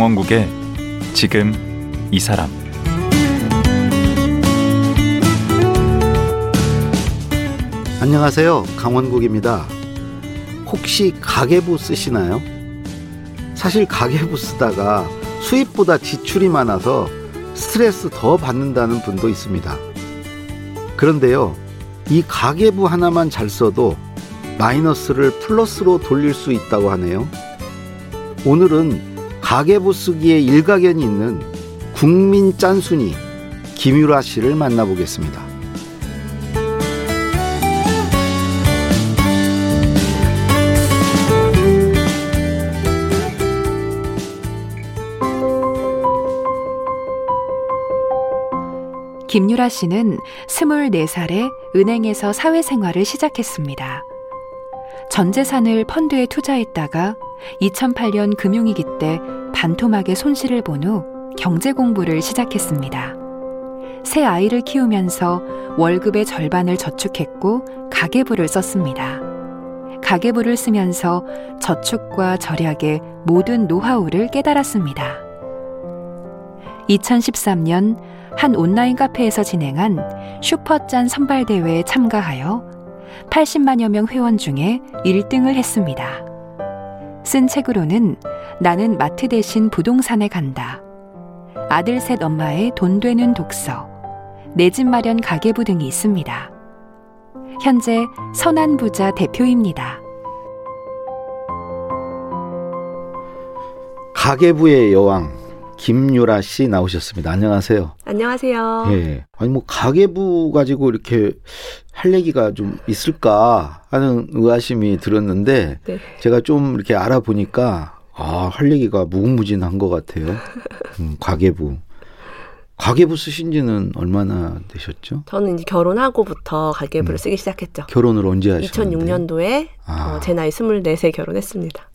강원국의 지금 이 사람 안녕하세요. 강원국입니다. 혹시 가계부 쓰시나요? 사실 가계부 쓰다가 수입보다 지출이 많아서 스트레스 더 받는다는 분도 있습니다. 그런데요, 이 가계부 하나만 잘 써도 마이너스를 플러스로 돌릴 수 있다고 하네요. 오늘은 가계부 쓰기에 일가견이 있는 국민 짠순이 김유라 씨를 만나보겠습니다. 김유라 씨는 24살에 은행에서 사회생활을 시작했습니다. 전 재산을 펀드에 투자했다가 2008년 금융위기 때 반토막의 손실을 본 후 경제 공부를 시작했습니다. 새 아이를 키우면서 월급의 절반을 저축했고 가계부를 썼습니다. 가계부를 쓰면서 저축과 절약의 모든 노하우를 깨달았습니다. 2013년 한 온라인 카페에서 진행한 슈퍼짠 선발대회에 참가하여 80만여 명 회원 중에 1등을 했습니다. 쓴 책으로는 나는 마트 대신 부동산에 간다. 아들 셋 엄마의 돈 되는 독서, 내 집 마련 가계부 등이 있습니다. 현재 선한 부자 대표입니다. 가계부의 여왕 김유라 씨 나오셨습니다. 안녕하세요. 안녕하세요. 예. 아니 뭐 가계부 가지고 이렇게 할 얘기가 좀 있을까 하는 의아심이 들었는데 네. 제가 좀 이렇게 알아보니까 아, 할 얘기가 무궁무진한 것 같아요. 음, 가계부. 가계부 쓰신 지는 얼마나 되셨죠? 저는 이제 결혼하고부터 가계부를 음. 쓰기 시작했죠. 결혼을 언제 하셨는데? 2006년도에 아. 어, 제 나이 24세 결혼했습니다.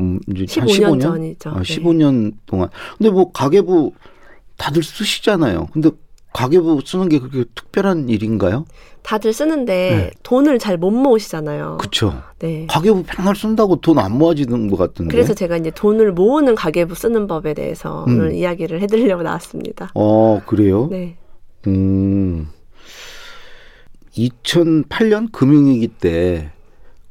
음, 이제 15년 한 15년? 전이죠. 아, 네. 15년 동안. 근데 뭐 가계부 다들 쓰시잖아요. 근데 가계부 쓰는 게 그렇게 특별한 일인가요? 다들 쓰는데 네. 돈을 잘 못 모으시잖아요. 그쵸. 네. 가계부 맨날 쓴다고 돈 안 모아지는 것 같은데. 그래서 제가 이제 돈을 모으는 가계부 쓰는 법에 대해서 음. 오늘 이야기를 해드리려고 나왔습니다. 어, 그래요? 네. 음. 2008년 금융위기 때,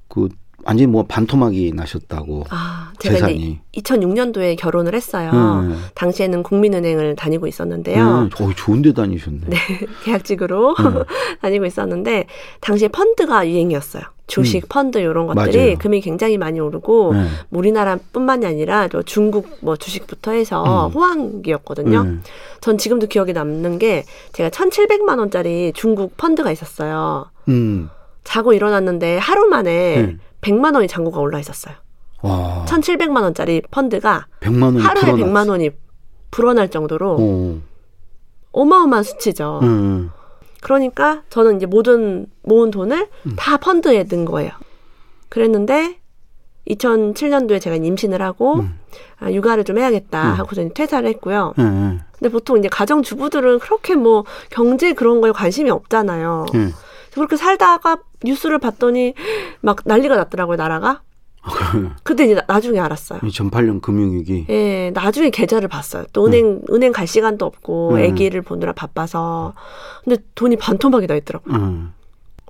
그, 완전히 뭐 반토막이 나셨다고. 아, 제가 재산이. 이제 2006년도에 결혼을 했어요. 음. 당시에는 국민은행을 다니고 있었는데요. 음, 어, 좋은 데 다니셨네. 네, 계약직으로 음. 다니고 있었는데 당시에 펀드가 유행이었어요. 주식, 펀드 이런 것들이 음. 맞아요. 금이 굉장히 많이 오르고 네. 뭐 우리나라뿐만이 아니라 또 중국 뭐 주식부터 해서 음. 호황기였거든요. 네. 전 지금도 기억에 남는 게 제가 1,700만 원짜리 중국 펀드가 있었어요. 음. 자고 일어났는데 하루 만에 네. 100만 원이 잔고가 올라 있었어요. 와. 1,700만 원짜리 펀드가 100만 원이 하루에 불어났어. 100만 원이 불어날 정도로 어. 어마어마한 수치죠. 음. 그러니까 저는 이제 모든 모은 돈을 음. 다 펀드에 넣은 거예요. 그랬는데 2007년도에 제가 임신을 하고 음. 아, 육아를 좀 해야겠다 음. 하고서 이제 퇴사를 했고요. 예, 예. 근데 보통 이제 가정 주부들은 그렇게 뭐 경제 그런 거에 관심이 없잖아요. 예. 그렇게 살다가 뉴스를 봤더니 막 난리가 났더라고요, 나라가. 그때 이제 나- 나중에 알았어요. 2008년 금융위기. 예, 나중에 계좌를 봤어요. 또 은행 은행 갈 시간도 없고 음. 아기를 보느라 바빠서. 근데 돈이 반토막이 나 있더라고요. 음.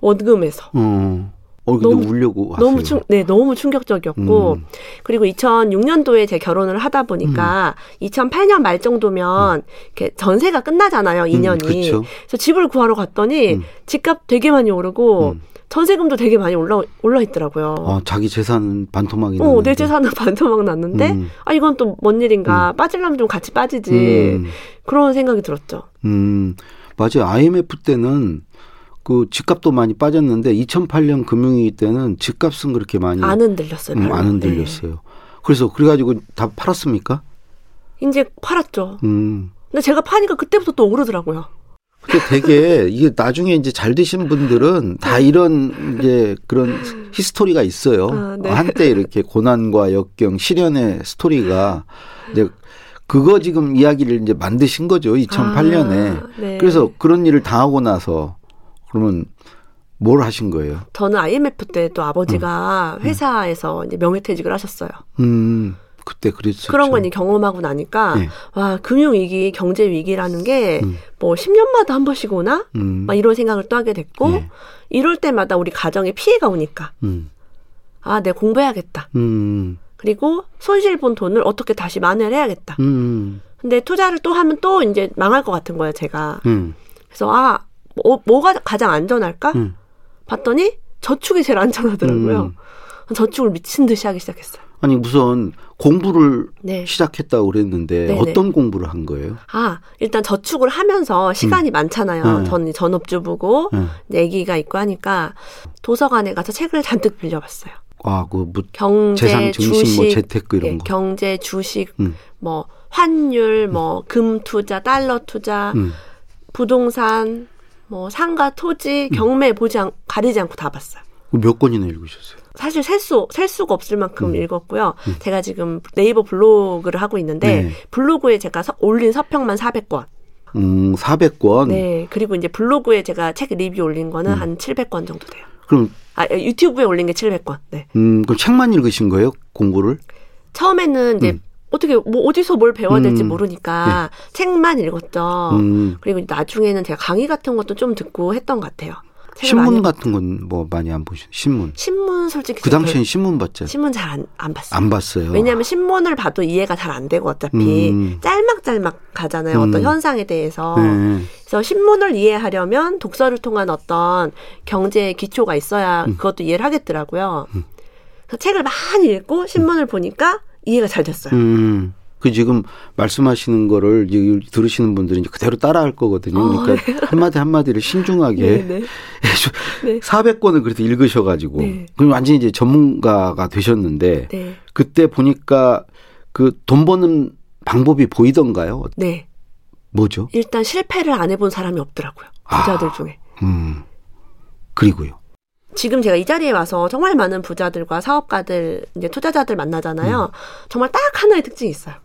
원금에서. 어. 어, 근데 너무- 울려고 왔어요. 너무 충, 네, 너무 충격적이었고, 음. 그리고 2006년도에 제 결혼을 하다 보니까 2008년 말 정도면 이렇게 전세가 끝나잖아요, 2년이. 음. 그래서 집을 구하러 갔더니 음. 집값 되게 많이 오르고 음. 전세금도 되게 많이 올라 올라 있더라고요. 아, 자기 재산은 반토막이 어. 내 재산은 반토막 났는데, 음. 아, 이건 또 뭔 일인가. 빠지려면 좀 같이 빠지지. 음. 그런 생각이 들었죠. 음, 맞아요. IMF 때는 그 집값도 많이 빠졌는데 2008년 금융위기 때는 집값은 그렇게 많이 안 흔들렸어요. 음. 안 흔들렸어요. 그래서 그래가지고 다 팔았습니까? 네. 이제 팔았죠. 음. 근데 제가 파니까 그때부터 또 오르더라고요. 근데 되게 이게 나중에 이제 잘 되신 분들은 다 이런 이제 그런 히스토리가 있어요. 아, 네. 한때 이렇게 고난과 역경, 시련의 스토리가 이제 그거 지금 이야기를 이제 만드신 거죠. 2008년에. 아, 네. 그래서 그런 일을 당하고 나서 그러면 뭘 하신 거예요? 저는 IMF 때 또 아버지가 회사에서 이제 명예퇴직을 하셨어요. 음. 그때 그랬었죠. 그런 걸 이제 경험하고 나니까 네. 와 금융 위기, 경제 위기라는 게 음. 뭐 10년마다 한 번씩 오나? 음. 막 이런 생각을 또 하게 됐고 네. 이럴 때마다 우리 가정에 피해가 오니까 음. 아, 내가 공부해야겠다. 음. 그리고 손실 본 돈을 어떻게 다시 만회해야겠다. 음. 근데 투자를 또 하면 또 이제 망할 것 같은 거예요, 제가. 음. 그래서 아, 뭐, 뭐가 가장 안전할까? 음. 봤더니 저축이 제일 안전하더라고요. 음. 저축을 미친 듯이 하기 시작했어요. 아니 우선 공부를 네. 시작했다고 그랬는데 네네. 어떤 공부를 한 거예요? 아, 일단 저축을 하면서 시간이 많잖아요. 음. 저는 전업주부고 음. 이제 아기가 있고 하니까 도서관에 가서 책을 잔뜩 빌려봤어요. 아, 그 뭐 경제, 재산 증식 주식, 뭐 재테크 이런 예, 거. 경제, 주식, 음. 뭐 환율, 뭐 금 투자, 달러 투자, 음. 부동산, 뭐 상가, 토지, 경매 보지 않, 가리지 않고 다 봤어요. 몇 권이나 읽으셨어요? 사실 셀 수, 셀 수가 없을 만큼 음. 읽었고요. 제가 지금 네이버 블로그를 하고 있는데, 네. 블로그에 제가 서- 올린 서평만 400권. 음, 400권. 네. 그리고 이제 블로그에 제가 책 리뷰 올린 거는 음. 한 700권 정도 돼요. 그럼 아, 유튜브에 올린 게 700권. 네. 음, 그럼 책만 읽으신 거예요? 공부를? 처음에는 이제 음. 어떻게, 뭐 어디서 뭘 배워야 될지 음. 모르니까 책만 읽었죠. 음. 그리고 나중에는 제가 강의 같은 것도 좀 듣고 했던 것 같아요. 신문 같은 건 뭐 많이 안 보시죠? 신문. 신문 솔직히 그 당시엔 신문 봤잖아요. 신문 잘 안 안 봤어요. 안 봤어요. 왜냐하면 신문을 봐도 이해가 잘 안 되고 어차피 음. 짤막짤막 가잖아요. 어떤 음. 현상에 대해서. 네. 그래서 신문을 이해하려면 독서를 통한 어떤 경제의 기초가 있어야 음. 그것도 이해를 하겠더라고요. 그래서 책을 많이 읽고 신문을 보니까 이해가 잘 됐어요. 음. 그 지금 말씀하시는 거를 들으시는 분들이 이제 그대로 따라할 거거든요. 어, 그러니까 한마디 한마디를 신중하게 네, 네. 해주. 네. 400권을 그래도 읽으셔가지고 네. 그럼 완전히 이제 전문가가 되셨는데 네. 그때 보니까 그 돈 버는 방법이 보이던가요? 네. 뭐죠? 일단 실패를 안 해본 사람이 없더라고요. 부자들 아. 중에. 음. 그리고요. 지금 제가 이 자리에 와서 정말 많은 부자들과 사업가들, 이제 투자자들 만나잖아요. 정말 딱 하나의 특징이 있어요.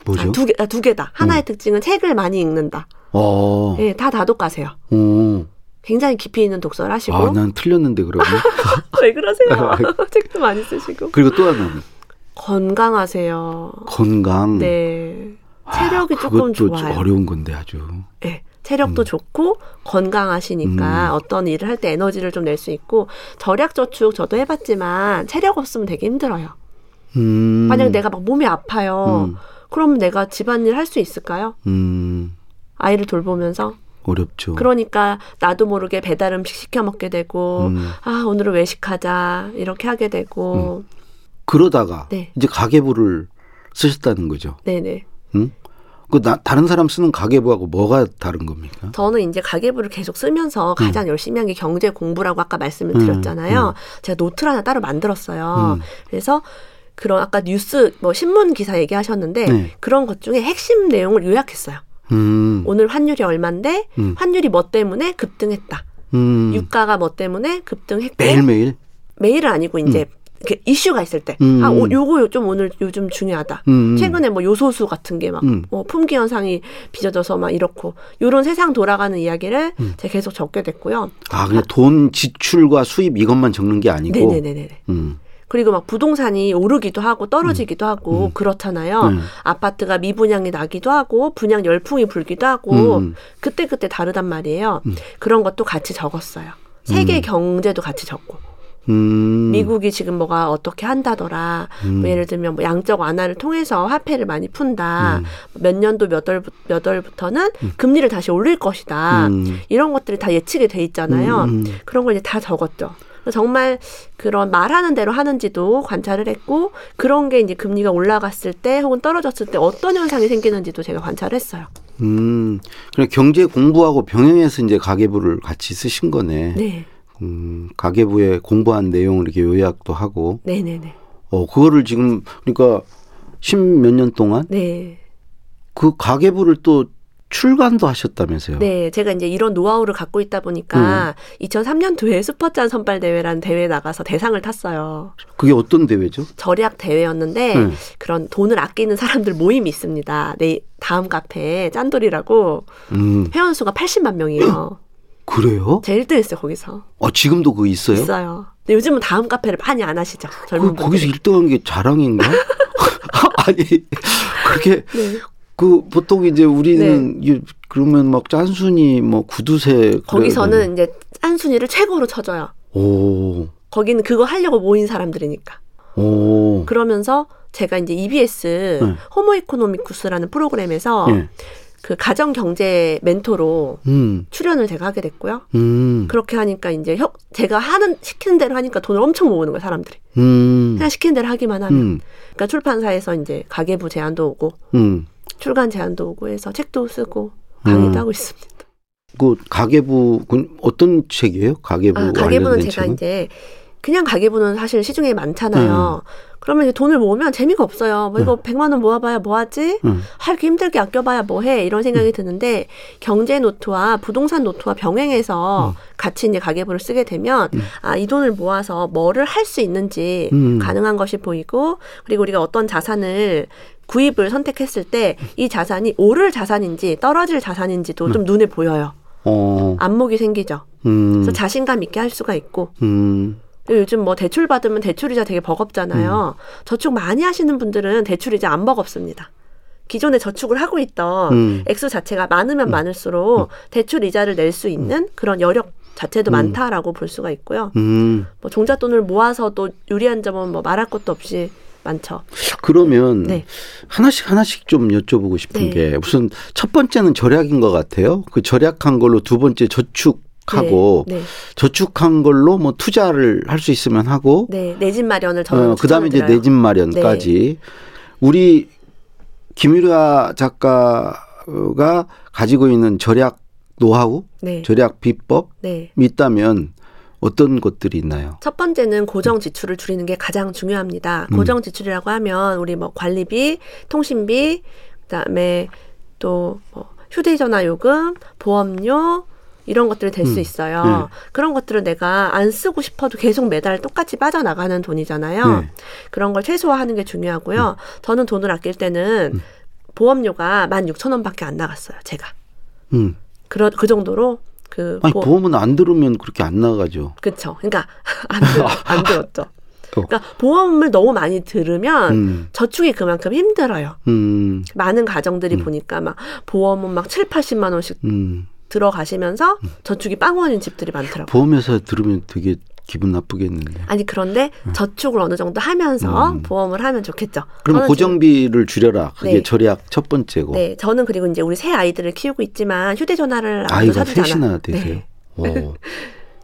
음. 뭐죠? 음. 아, 두 개, 아, 두 개다. 하나의 특징은 책을 많이 읽는다. 어. 예, 다 다독가세요. 어. 굉장히 깊이 있는 독서를 하시고. 아, 난 틀렸는데 그러면. 왜 그러세요? 책도 많이 쓰시고. 그리고 또 하나는 건강하세요. 건강. 네. 아, 체력이 조금 그것도 좋아요. 어려운 건데 아주. 네. 체력도 좋고 건강하시니까 음. 어떤 일을 할 때 에너지를 좀 낼 수 있고 절약 저축 저도 해봤지만 체력 없으면 되게 힘들어요. 음. 만약 내가 막 몸이 아파요. 음. 그럼 내가 집안일 할 수 있을까요? 음. 아이를 돌보면서. 어렵죠. 그러니까 나도 모르게 배달 음식 시켜 먹게 되고 음. 아 오늘은 외식하자 이렇게 하게 되고 그러다가 네. 이제 가계부를 쓰셨다는 거죠. 네네. 응? 그 나, 다른 사람 쓰는 가계부하고 뭐가 다른 겁니까? 저는 이제 가계부를 계속 쓰면서 가장 열심히 한 게 경제 공부라고 아까 말씀을 음, 드렸잖아요. 제가 노트를 하나 따로 만들었어요. 음. 그래서 그런 아까 뉴스 뭐 신문 기사 얘기하셨는데 네. 그런 것 중에 핵심 내용을 요약했어요. 음. 오늘 환율이 얼만데 음. 환율이 뭐 때문에 급등했다. 음. 유가가 뭐 때문에 급등했고 매일매일? 매일은 아니고 이제 이렇게 이슈가 있을 때, 음. 아, 오, 요거 좀 오늘 요즘 중요하다. 음. 최근에 뭐 요소수 같은 게 막, 음. 뭐 품귀 현상이 빚어져서 막 이렇고, 요런 세상 돌아가는 이야기를 음. 제가 계속 적게 됐고요. 아, 그냥 돈 지출과 수입 이것만 적는 게 아니고. 네네네네. 음. 그리고 막 부동산이 오르기도 하고 떨어지기도 하고 음. 그렇잖아요. 음. 아파트가 미분양이 나기도 하고 분양 열풍이 불기도 하고 음. 그때 그때 다르단 말이에요. 음. 그런 것도 같이 적었어요. 세계 음. 경제도 같이 적고 음. 미국이 지금 뭐가 어떻게 한다더라. 음. 뭐 예를 들면 뭐 양적 완화를 통해서 화폐를 많이 푼다. 음. 몇 년도 몇 월 몇 월부터는 금리를 다시 올릴 것이다. 음. 이런 것들이 다 예측이 돼 있잖아요. 음. 그런 걸 이제 다 적었죠. 정말 그런 말하는 대로 하는지도 관찰을 했고 그런 게 이제 금리가 올라갔을 때 혹은 떨어졌을 때 어떤 현상이 생기는지도 제가 관찰했어요. 음. 그냥 경제 공부하고 병행해서 이제 가계부를 같이 쓰신 거네. 네, 음, 가계부에 공부한 내용을 이렇게 요약도 하고, 네, 네, 네, 어, 그거를 지금, 그러니까, 십몇 년 동안 네, 그 가계부를 또 출간도 하셨다면서요? 네. 제가 이제 이런 노하우를 갖고 있다 보니까 2003년도에 슈퍼짠 선발 대회라는 대회에 나가서 대상을 탔어요. 그게 어떤 대회죠? 절약 대회였는데 네. 그런 돈을 아끼는 사람들 모임이 있습니다. 내 다음 카페 짠돌이라고 음, 회원 수가 80만 명이에요. 그래요? 제가 1등 했어요 거기서. 어, 지금도 그거 있어요? 있어요. 근데 요즘은 다음 카페를 많이 안 하시죠. 젊은 그, 거기서 분들이. 1등 한 게 자랑인가? 아니 그렇게 네. 그 보통 이제 우리는 이- 그러면 막 짠순이 뭐 구두쇠 거기서는 이제 짠순이를 최고로 쳐줘요. 오. 거기는 그거 하려고 모인 사람들이니까. 오. 그러면서 제가 이제 EBS 네. 호모 이코노미쿠스라는 프로그램에서 예. 그 가정 경제 멘토로 음. 출연을 제가 하게 됐고요. 음. 그렇게 하니까 이제 혀- 제가 하는 시키는 대로 하니까 돈을 엄청 모으는 거예요, 사람들이. 음. 그냥 시키는 대로 하기만 하면. 음. 그러니까 출판사에서 이제 가계부 제안도 오고 음. 출간 제안도 오고 해서 책도 쓰고 강의도 음. 하고 있습니다. 그 가계부 그 어떤 책이에요? 가계부 아, 가계부는 제가 책은? 이제 그냥 가계부는 사실 시중에 많잖아요. 음. 그러면 이제 돈을 모으면 재미가 없어요. 뭐 이거 100만 원 모아봐야 뭐하지? 음. 할게 힘들게 아껴봐야 뭐해? 이런 생각이 드는데 경제 노트와 부동산 노트와 병행해서 같이 이제 가계부를 쓰게 되면 음. 아이 돈을 모아서 뭐를 할 수 있는지 음. 가능한 것이 보이고 그리고 우리가 어떤 자산을 구입을 선택했을 때 이 자산이 오를 자산인지 떨어질 자산인지도 좀 눈에 보여요. 어. 안목이 생기죠. 음. 그래서 자신감 있게 할 수가 있고 음. 요즘 뭐 대출 받으면 대출이자 되게 버겁잖아요. 저축 많이 하시는 분들은 대출이자 안 버겁습니다. 기존에 저축을 하고 있던 음. 액수 자체가 많으면 많을수록 대출 이자를 낼 수 있는 그런 여력 자체도 음. 많다라고 볼 수가 있고요. 음. 뭐 종잣돈을 모아서도 유리한 점은 뭐 말할 것도 없이 많죠. 그러면 네. 하나씩 하나씩 좀 여쭤보고 싶은 네. 게 우선 첫 번째는 절약인 것 같아요. 그 절약한 걸로 두 번째 저축 하고 네, 네, 저축한 걸로 뭐 투자를 할 수 있으면 하고 네. 내 집 마련을 저는 어, 그다음에 이제 내 집 마련까지 네. 우리 김유라 작가가 가지고 있는 절약 노하우, 네, 절약 비법 네. 있다면 어떤 것들이 있나요? 첫 번째는 고정 지출을 줄이는 게 가장 중요합니다. 음. 고정 지출이라고 하면 우리 뭐 관리비, 통신비, 그다음에 또 뭐 휴대전화 요금, 보험료 이런 것들이 될수 음. 있어요. 네. 그런 것들은 내가 안 쓰고 싶어도 계속 매달 똑같이 빠져나가는 돈이잖아요. 네. 음. 그런 걸 최소화하는 게 중요하고요. 저는 돈을 아낄 때는 보험료가 16,000원밖에 안 나갔어요. 제가. 음. 그러, 그 정도로 그 아니 보- 보험은 안 들으면 그렇게 안 나가죠. 그쵸. 그러니까 안, 들, 안 들었죠. 어. 그러니까 보험을 너무 많이 들으면 음. 저축이 그만큼 힘들어요. 음. 많은 가정들이 음. 보니까 막 보험은 막 7, 80만 원씩 음. 들어가시면서 저축이 빵원인 집들이 많더라고요. 보험회사 들으면 되게 기분 나쁘겠는데. 아니 그런데 저축을 어느 정도 하면서 음. 보험을 하면 좋겠죠. 그럼 고정비를 줄여라. 그게 네. 절약 첫 번째고. 네, 저는 그리고 이제 우리 새 아이들을 키우고 있지만 휴대전화를 아무도. 셋이나 되세요. 네. 오.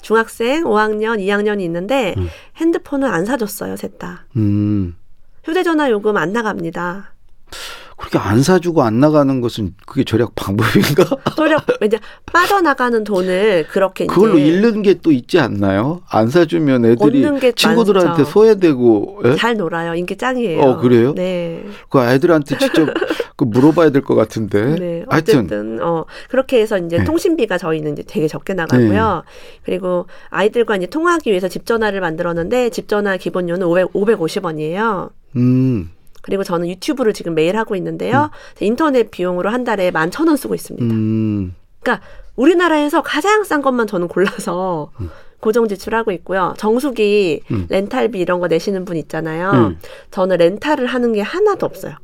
중학생 5학년, 2학년이 있는데 음. 핸드폰을 안 사줬어요, 셋 다. 음. 휴대전화 요금 안 나갑니다. 그렇게 안 사주고 안 나가는 것은 그게 절약 방법인가? 소력 이제 빠져나가는 돈을 그렇게 이제 그걸로 잃는 게 또 있지 않나요? 안 사주면 애들이 친구들한테 많죠. 소외되고, 예? 잘 놀아요. 인기 짱이에요. 어, 그래요? 네. 그 아이들한테 직접 그 물어봐야 될 것 같은데. 네. 하여튼, 어쨌든 어 그렇게 해서 이제 네. 통신비가 저희는 이제 되게 적게 나가고요. 그리고 아이들과 이제 통화하기 위해서 집 전화를 만들었는데 집 전화 기본료는 500 550원이에요. 음, 그리고 저는 유튜브를 지금 매일 하고 있는데요. 인터넷 비용으로 한 달에 11,000원 쓰고 있습니다. 음, 그러니까 우리나라에서 가장 싼 것만 저는 골라서 고정 지출하고 있고요. 정수기, 음. 렌탈비 이런 거 내시는 분 있잖아요. 음. 저는 렌탈을 하는 게 하나도 없어요.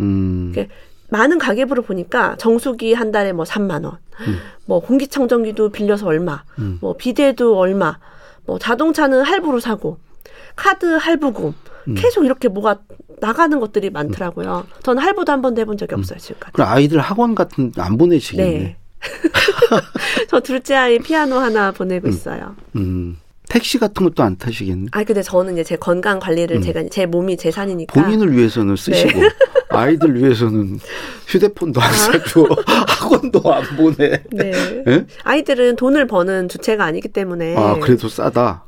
음, 많은 가계부를 보니까 정수기 한 달에 뭐 3만 원, 뭐 공기청정기도 빌려서 얼마, 음. 뭐 비데도 얼마, 뭐 자동차는 할부로 사고, 카드 할부금 음. 계속 이렇게 뭐가 나가는 것들이 많더라고요. 저는 할부도 한 번도 해본 적이 없어요 지금까지. 그럼 아이들 학원 같은 안 보내시겠네. 네. 저 둘째 아이 피아노 하나 보내고 있어요. 음, 택시 같은 것도 안 타시겠네. 아 근데 저는 이제 제 건강 관리를 제가 제 몸이 재산이니까 음. 본인을 위해서는 쓰시고 네. 아이들 위해서는 휴대폰도 안 사주고 학원도 안 보내. 네. 예? 아이들은 돈을 버는 주체가 아니기 때문에 아 그래도 싸다.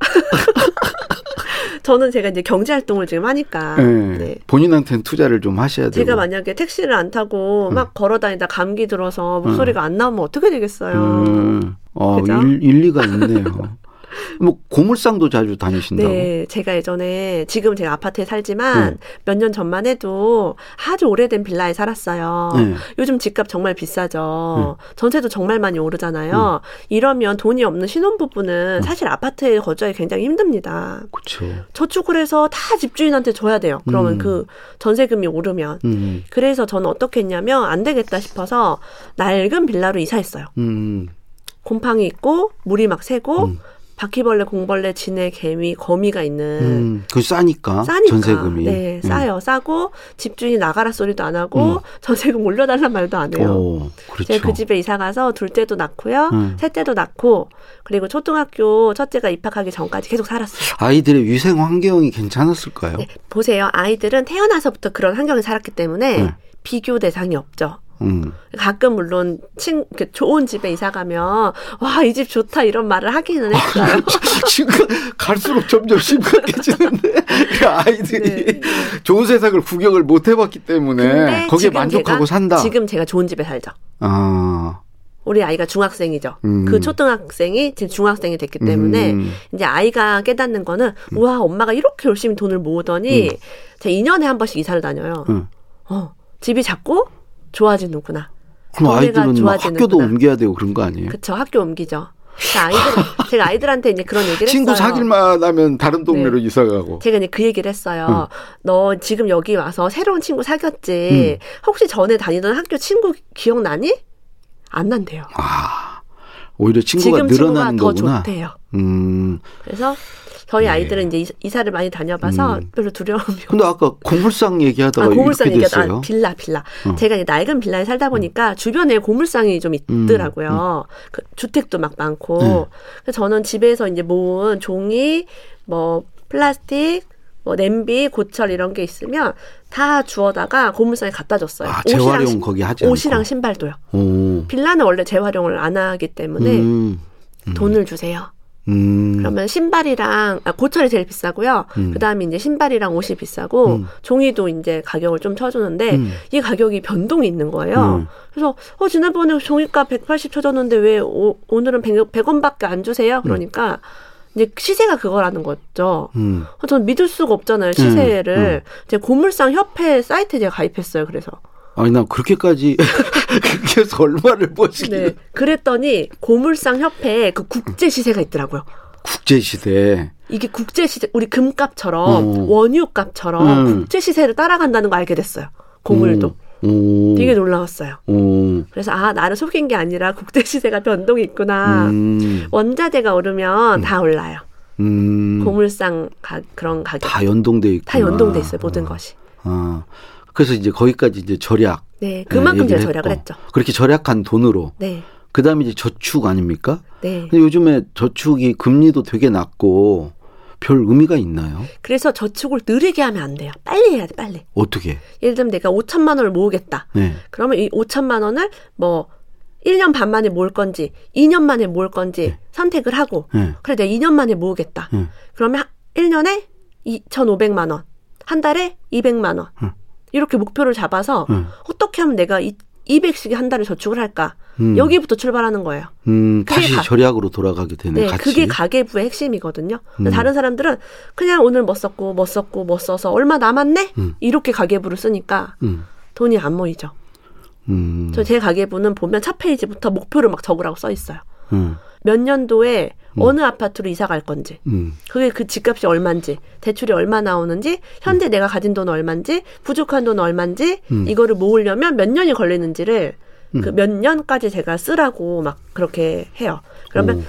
저는 제가 이제 경제 활동을 지금 하니까 예. 네. 본인한테는 투자를 좀 하셔야 되고. 제가 만약에 택시를 안 타고 음. 막 걸어 다니다 감기 들어서 목소리가 안 나오면 어떻게 되겠어요? 음, 어? 일, 일리가 있네요. 뭐 고물상도 자주 다니신다고. 네, 제가 예전에 지금 제가 아파트에 살지만 네. 몇년 전만 해도 아주 오래된 빌라에 살았어요. 네. 요즘 집값 정말 비싸죠. 전세도 정말 많이 오르잖아요. 이러면 돈이 없는 신혼부부는 사실 아파트에 거주하기 굉장히 힘듭니다. 그렇죠. 저축을 해서 다 집주인한테 줘야 돼요. 그러면 음. 그 전세금이 오르면. 음. 그래서 저는 어떻게 했냐면 안 되겠다 싶어서 낡은 빌라로 이사했어요. 음. 곰팡이 있고 물이 막 새고 음. 바퀴벌레, 공벌레, 진해, 개미, 거미가 있는 음. 그 싸니까, 싸니까. 전세금이. 네, 음. 싸요. 싸고 집주인이 나가라 소리도 안 하고 음. 전세금 올려달란 말도 안 해요. 오, 그렇죠. 제가 그 집에 이사 가서 둘째도 낳고요, 음. 셋째도 낳고 그리고 초등학교 첫째가 입학하기 전까지 계속 살았어요. 아이들의 위생 환경이 괜찮았을까요? 네, 보세요. 아이들은 태어나서부터 그런 환경에 살았기 때문에 네. 비교 대상이 없죠. 음. 가끔 물론 친 좋은 집에 이사 가면 와 이 집 좋다 이런 말을 하기는 했어요. 지금 갈수록 점점 심각해지는데 그 아이들이 네. 좋은 세상을 구경을 못 해봤기 때문에 거기에 만족하고 제가 산다. 지금 제가 좋은 집에 살죠. 아, 우리 아이가 중학생이죠. 음. 그 초등학생이 지금 중학생이 됐기 때문에 음. 이제 아이가 깨닫는 거는 우와 엄마가 이렇게 열심히 돈을 모으더니 제가 2년에 한 번씩 이사를 다녀요. 음. 어 집이 작고 좋아지는구나. 그럼 아이들은 막 학교도. 옮겨야 되고 그런 거 아니에요? 그쵸 학교 옮기죠. 그러니까 아이들 제가 아이들한테 이제 그런 얘기를 친구 했어요. 사귈만 하면 다른 동네로 네. 이사 가고. 제가 이제 그 얘기를 했어요. 너 지금 여기 와서 새로운 친구 사귀었지. 음. 혹시 전에 다니던 학교 친구 기억나니? 안 난대요. 아, 오히려 친구가 지금 친구가 늘어나는 더 거구나. 좋대요. 음. 그래서 저희 네. 아이들은 이제 이- 이사를 많이 다녀봐서 음. 별로 두려움이 없어요. 근데 아까 고물상 얘기하다가 아, 고물상 이렇게 얘기하다. 아, 빌라 빌라. 어. 제가 이제 낡은 빌라에 살다 보니까 주변에 고물상이 좀 있더라고요. 그 주택도 막 많고. 네. 그래서 저는 집에서 이제 모은 종이, 뭐 플라스틱, 뭐 냄비, 고철 이런 게 있으면 다 주워다가 고물상에 갖다 줬어요. 아, 재활용 신- 거기 하지. 옷이랑 신발도요. 오. 빌라는 원래 재활용을 안 하기 때문에 음. 돈을 주세요. 음. 그러면 신발이랑 아, 고철이 제일 비싸고요. 음. 그다음에 이제 신발이랑 옷이 비싸고 음. 종이도 이제 가격을 좀 쳐주는데 음. 이 가격이 변동이 있는 거예요. 음. 그래서 어 지난번에 종이값 180 쳐줬는데 왜 오, 오늘은 100, 100원밖에 안 주세요? 그러니까 이제 시세가 그거라는 거죠. 음. 어, 저는 믿을 수가 없잖아요 시세를. 제가 고물상 협회 사이트에 제가 가입했어요. 그래서 아니 나 그렇게까지 그렇게 해서 얼마를 버시길래 네 그랬더니 고물상 협회에 그 국제 시세가 있더라고요. 국제 시대. 이게 국제 시세 우리 금값처럼 어. 원유값처럼 음. 국제 시세를 따라간다는 거 알게 됐어요. 고물도 오. 되게 놀라웠어요. 오. 그래서 아 나를 속인 게 아니라 국제 시세가 변동이 있구나. 음. 원자재가 오르면 다 올라요. 음. 고물상 가, 그런 가격 다 연동돼 있고. 다 연동돼 있어요 모든 것이. 아. 그래서 이제 거기까지 이제 절약. 네 그만큼 얘기를 제가 절약을. 했죠. 그렇게 절약한 돈으로. 네 그 다음에 이제 저축 아닙니까? 네. 근데 요즘에 저축이 금리도 되게 낮고 별 의미가 있나요? 그래서 저축을 느리게 하면 안 돼요. 빨리 해야 돼 빨리. 어떻게? 예를 들면 내가 5천만 원을 모으겠다. 네. 그러면 이 5천만 원을 뭐 1년 반 만에 모을 건지 2년 만에 모을 건지 선택을 하고 네. 그래 내가 2년 만에 모으겠다. 네. 그러면 1년에 2,500만 원, 한 달에 200만 원. 음. 이렇게 목표를 잡아서 음. 어떻게 하면 내가 이, 200씩 한 달에 저축을 할까? 음. 여기부터 출발하는 거예요. 음, 다시 가- 절약으로 돌아가게 되네. 네, 같이. 그게 가계부의 핵심이거든요. 음. 다른 사람들은 그냥 오늘 뭐 썼고 뭐 썼고 뭐 써서 얼마 남았네? 음. 이렇게 가계부를 쓰니까 음. 돈이 안 모이죠. 음. 저제 가계부는 보면 첫 페이지부터 목표를 막 적으라고 써 있어요. 음. 몇 년도에 어느 아파트로 이사 갈 건지, 음. 그게 그 집값이 얼마인지, 대출이 얼마 나오는지, 현재 내가 가진 돈은 얼마인지, 부족한 돈은 얼마인지, 음. 이거를 모으려면 몇 년이 걸리는지를 음. 그몇 년까지 제가 쓰라고 막 그렇게 해요. 그러면 오.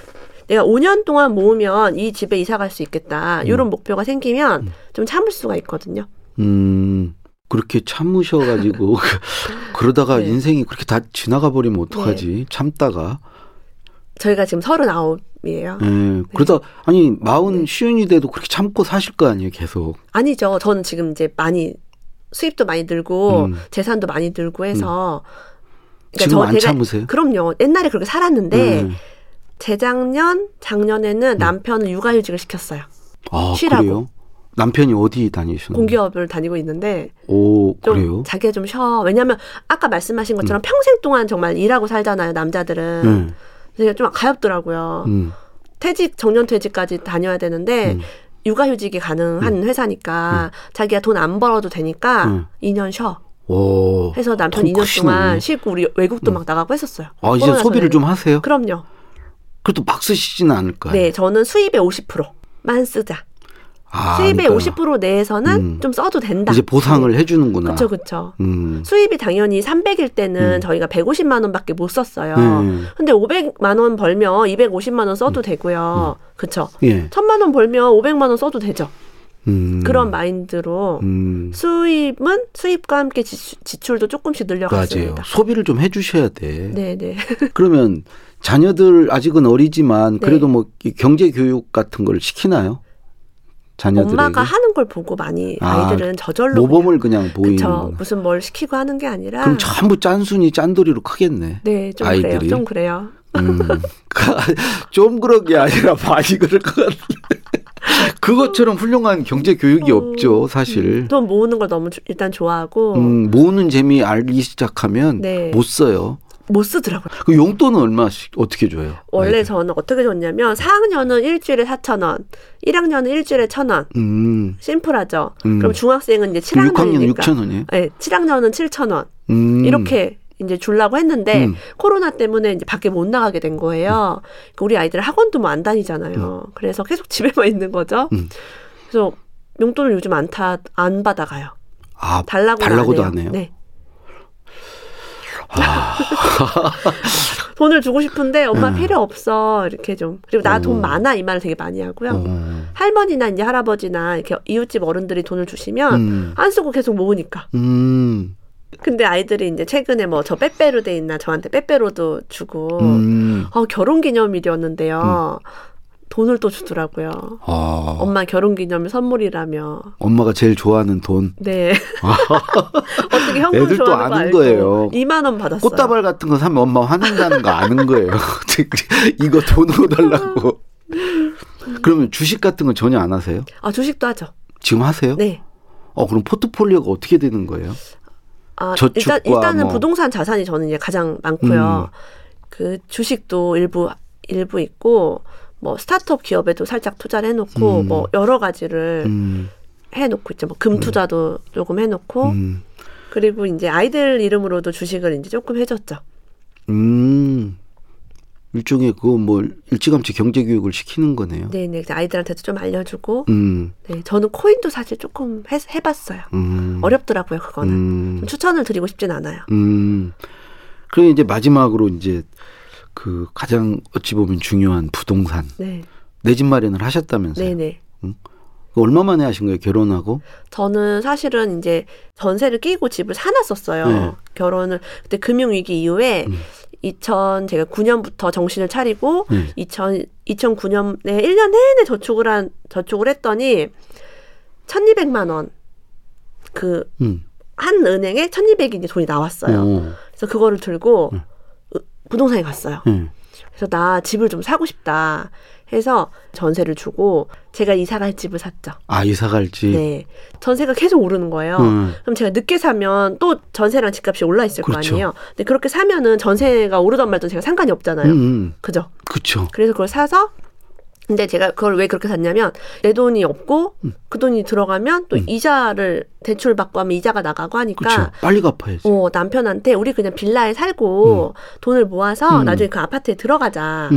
내가 5년 동안 모으면 이 집에 이사 갈 수 있겠다. 음. 이런 목표가 생기면 좀 참을 수가 있거든요. 음. 그렇게 참으셔가지고 그러다가 네. 인생이 그렇게 다 지나가 버리면 어떡하지? 참다가. 저희가 지금 39이에요. 예. 그러다 아니 마흔 네. 쉬운이 돼도 그렇게 참고 사실 거 아니에요, 계속. 아니죠. 저는 지금 이제 많이 수입도 많이 늘고 음. 재산도 많이 늘고 해서 그러니까 지금 저안 참으세요? 그럼요. 옛날에 그렇게 살았는데 음. 재작년 작년에는 남편을 육아휴직을 시켰어요. 아, 쉬라고. 그래요? 남편이 어디 다니시는? 공기업을 다니고 있는데 오, 좀 그래요? 자기가 좀 쉬어. 왜냐하면 아까 말씀하신 것처럼 평생 동안 정말 일하고 살잖아요. 남자들은. 네. 그래서 좀 가엾더라고요. 음. 퇴직 정년 퇴직까지 다녀야 되는데 음. 육아휴직이 가능한 회사니까 자기가 돈 안 벌어도 되니까 음. 2년 쉬어. 오. 해서 남편 통 2년 크시네. 동안 쉬고 우리 외국도 막 나가고 했었어요. 아, 이제 소비를 전에는. 좀 하세요? 그럼요. 그래도 막 쓰시지는 않을 거 아니에요? 네, 저는 수입의 50%만 쓰자. 아, 수입의 그러니까 50% 내에서는 음. 좀 써도 된다. 이제 보상을 해주는구나. 그렇죠, 그렇죠. 음. 수입이 당연히 300일 때는 음. 저희가 150만 원밖에 못 썼어요. 음. 근데 500만 원 벌면 250만 원 써도 되고요. 그렇죠. 예. 1000만 원 벌면 500만 원 써도 되죠. 음. 그런 마인드로 음. 수입은 수입과 함께 지출, 지출도 조금씩 맞아요. 늘려갔습니다. 소비를 좀 해주셔야 돼. 네, 네. 그러면 자녀들 아직은 어리지만 네. 그래도 뭐 경제 교육 같은 걸 시키나요? 자녀들에게 엄마가 하는 걸 보고 많이 아, 아이들은 저절로 모범을 그냥 그쵸. 보이는. 무슨 뭘 시키고 하는 게 아니라 그럼 전부 짠순이 짠돌이로 크겠네. 네, 좀 아이들이. 그래요. 좀 그래요. 음. 좀 그런 게 아니라 많이 그럴 것 같은데. 그것처럼 훌륭한 경제 교육이 어, 없죠, 사실. 돈 모으는 걸 너무 주- 일단 좋아하고 음, 모으는 재미 알기 시작하면 네. 못 써요. 못 쓰더라고요. 그 용돈은 얼마씩 어떻게 줘요? 원래 아이들? 저는 어떻게 줬냐면 4학년은 일주일에 4천 원, 1학년은 일주일에 천 원. 음, 심플하죠. 음. 그럼 중학생은 이제 그럼 6학년 7학년이니까 6천 원이에요? 네, 7학년은 7천 원. 음. 이렇게 이제 주려고 했는데 음. 코로나 때문에 이제 밖에 못 나가게 된 거예요. 그러니까 우리 아이들 학원도 뭐 안 다니잖아요. 그래서 계속 집에만 있는 거죠. 음. 그래서 용돈을 요즘 안 타, 안 받아가요. 아, 달라고 달라고도 안안 해요? 네. 돈을 주고 싶은데 엄마 음. 필요 없어 이렇게 좀 그리고 나돈 어. 많아 이 말을 되게 많이 하고요. 어. 할머니나 이제 할아버지나 이렇게 이웃집 어른들이 돈을 주시면 음. 안 쓰고 계속 모으니까. 음. 근데 아이들이 이제 최근에 뭐 저 빼빼로 돼 있나 저한테 빼빼로도 주고 음. 어, 결혼 기념일이었는데요. 돈을 또 주더라고요. 아, 엄마 결혼 기념일 선물이라며. 엄마가 제일 좋아하는 돈. 네. 어떻게 현금 애들 또 아는 알고 거예요. 2만 원 받았어요. 꽃다발 같은 거 사면 엄마 화낸다는 거 아는 거예요. 이거 돈으로 달라고. 그러면 주식 같은 건 전혀 안 하세요? 아 주식도 하죠. 지금 하세요? 네. 어, 그럼 포트폴리오가 어떻게 되는 거예요? 아, 저축과 일단 일단은 뭐. 부동산 자산이 저는 이제 가장 많고요. 그 주식도 일부 일부 있고 뭐 스타트업 기업에도 살짝 투자를 해놓고 음. 뭐 여러 가지를 음, 해놓고 있죠. 뭐 금 투자도 조금 해놓고 음, 그리고 이제 아이들 이름으로도 주식을 이제 조금 해줬죠. 음. 일종의 그거 뭐 일찌감치 경제 교육을 시키는 거네요. 네 네 아이들한테도 좀 알려주고 음, 네 저는 코인도 사실 조금 해, 해봤어요. 음. 어렵더라고요 그거는 음, 좀 추천을 드리고 싶진 않아요. 음. 그럼 이제 마지막으로 이제 그 가장 어찌 보면 중요한 부동산 네 내집 마련을 하셨다면서요? 네네. 그거 얼마 만에 하신 거예요? 결혼하고? 저는 사실은 이제 전세를 끼고 집을 사놨었어요. 네. 결혼을 그때 금융 위기 이후에 음. 2000 제가 9년부터 정신을 차리고 네. 2000 2009년에 1년 내내 저축을 한 저축을 했더니 1,200만 원그한 음. 은행에 1,200이 이제 돈이 나왔어요. 어. 그래서 그거를 들고 음. 으- 부동산에 갔어요. 네. 그래서 나 집을 좀 사고 싶다 해서 전세를 주고 제가 이사 갈 집을 샀죠. 아 이사 갈지. 네. 전세가 계속 오르는 거예요. 음. 그럼 제가 늦게 사면 또 전세랑 집값이 올라 있을 그렇죠. 거 아니에요. 근데 그렇게 사면은 전세가 오르던 말던 제가 상관이 없잖아요. 음, 음. 그죠? 그쵸. 그래서 그걸 사서 근데 제가 그걸 왜 그렇게 샀냐면 내 돈이 없고 음. 그 돈이 들어가면 또 이자를 대출 받고 하면 이자가 나가고 하니까 그쵸. 빨리 갚아야지. 어, 남편한테 우리 그냥 빌라에 살고 돈을 모아서 음. 나중에 그 아파트에 들어가자.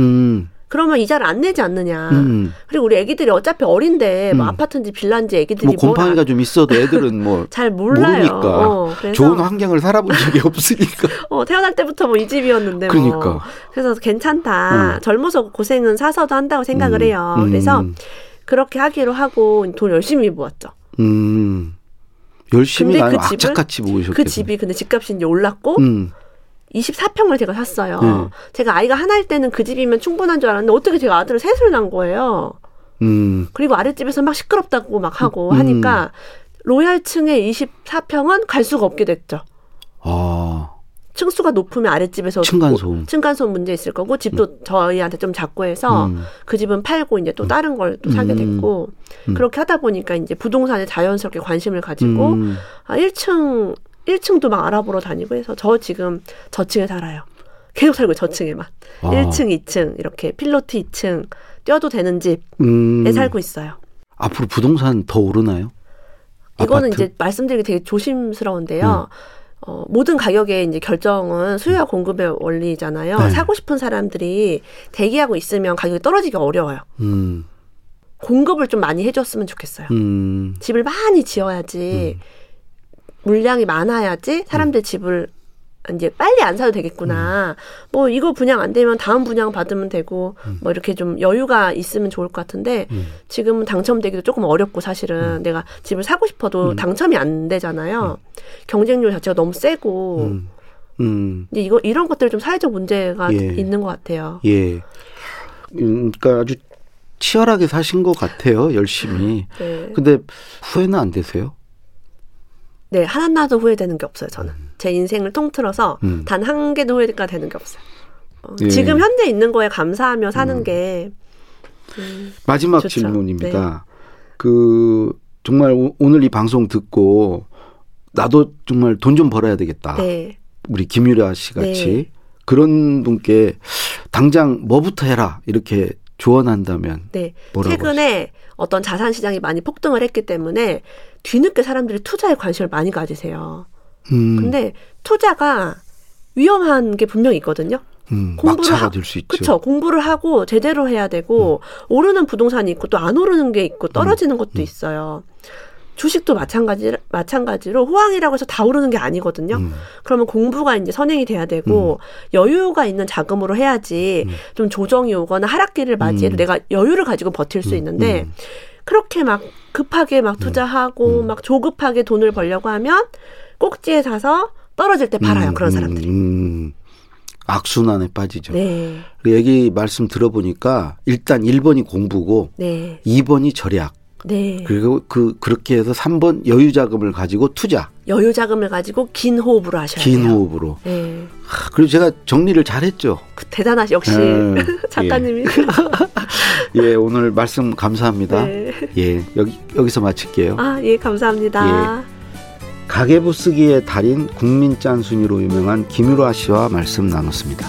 음. 그러면 이자를 안 내지 않느냐. 음. 그리고 우리 애기들이 어차피 어린데 뭐 음. 아파트인지 빌라인지 애기들이 뭐뭘 곰팡이가 좀 있어도 애들은 뭐 잘 몰라요. 모르니까. 어, 좋은 환경을 살아본 적이 없으니까. 어, 태어날 때부터 뭐 이 집이었는데 뭐. 그러니까. 그래서 괜찮다. 음. 젊어서 고생은 사서도 한다고 생각을 음. 해요. 음. 그래서 그렇게 하기로 하고 돈 열심히 모았죠. 음. 열심히 근데 나는 그 악착같이 모으셨겠네. 그 집이 근데 집값이 이제 올랐고 음. 24평을 제가 샀어요. 음. 제가 아이가 하나일 때는 그 집이면 충분한 줄 알았는데 어떻게 제가 아들을 셋을 낳은 거예요. 음. 그리고 아랫집에서 막 시끄럽다고 막 하고 음. 하니까 로얄층의 24평은 갈 수가 없게 됐죠. 아. 층수가 높으면 아랫집에서 층간소음. 뭐 층간소음 문제 있을 거고 집도 저희한테 좀 작고 해서 음. 그 집은 팔고 이제 또 다른 걸 또 사게 음. 됐고 음. 그렇게 하다 보니까 이제 부동산에 자연스럽게 관심을 가지고 음. 아 1층 1층도 막 알아보러 다니고 해서 저 지금 저층에 살아요. 계속 살고 저층에만. 아. 1층, 2층 이렇게 필로티 2층 뛰어도 되는 집에 음, 살고 있어요. 앞으로 부동산 더 오르나요? 이거는 아파트? 이제 말씀드리기 되게 조심스러운데요. 어, 모든 가격의 이제 결정은 수요와 공급의 원리잖아요. 네. 사고 싶은 사람들이 대기하고 있으면 가격이 떨어지기 어려워요. 음, 공급을 좀 많이 해줬으면 좋겠어요. 음, 집을 많이 지어야지 물량이 많아야지 사람들 집을 이제 빨리 안 사도 되겠구나. 뭐 이거 분양 안 되면 다음 분양 받으면 되고 뭐 이렇게 좀 여유가 있으면 좋을 것 같은데 음. 지금은 당첨되기도 조금 어렵고 사실은 내가 집을 사고 싶어도 당첨이 안 되잖아요. 경쟁률 자체가 너무 세고 음, 음, 이제 이거 이런 것들 좀 사회적 문제가 예. 있는 것 같아요. 예. 음, 그러니까 아주 치열하게 사신 것 같아요, 열심히. 네. 근데 후회는 안 되세요? 네, 하나도 후회되는 게 없어요, 저는. 제 인생을 통틀어서 음. 단한 개도 후회가 되는 게 없어요. 어, 예. 지금 현재 있는 거에 감사하며 사는 게 음, 마지막 좋죠. 네. 질문입니다. 그 정말 오, 오늘 이 방송 듣고 나도 정말 돈 좀 벌어야 되겠다. 네. 우리 김유라 씨 같이 네. 그런 분께 당장 뭐부터 해라 이렇게 조언한다면 네. 최근에 어떤 자산 시장이 많이 폭등을 했기 때문에 뒤늦게 사람들이 투자에 관심을 많이 가지세요. 음, 근데 투자가 위험한 게 분명히 있거든요. 음, 공부를 하- 될수 있죠. 그렇죠. 공부를 하고 제대로 해야 되고 오르는 부동산이 있고 또 안 오르는 게 있고 떨어지는 것도 있어요. 주식도 마찬가지 마찬가지로 호황이라고 해서 다 오르는 게 아니거든요. 음, 그러면 공부가 이제 선행이 돼야 되고 여유가 있는 자금으로 해야지 좀 조정이 오거나 하락기를 맞이해도 음. 내가 여유를 가지고 버틸 수 있는데 음. 그렇게 막 급하게 막 투자하고 음. 막 조급하게 돈을 벌려고 하면 꼭지에 사서 떨어질 때 팔아요 음, 그런 음, 사람들이. 음, 악순환에 빠지죠. 네, 그 얘기 말씀 들어보니까 일단 1번이 공부고 네, 2번이 절약 네. 그리고 그 그렇게 해서 3번 여유 자금을 가지고 투자 여유 자금을 가지고 긴 호흡으로 하셔야 긴 돼요. 호흡으로 네, 하, 그리고 제가 정리를 잘했죠. 그 대단하시 역시 음, 작가님이. 예, 오늘 말씀 감사합니다. 네. 예, 여기 여기서 마칠게요. 아, 예, 감사합니다. 가계부 쓰기의 달인 국민 짠순이로 유명한 김유라 씨와 말씀 나눴습니다.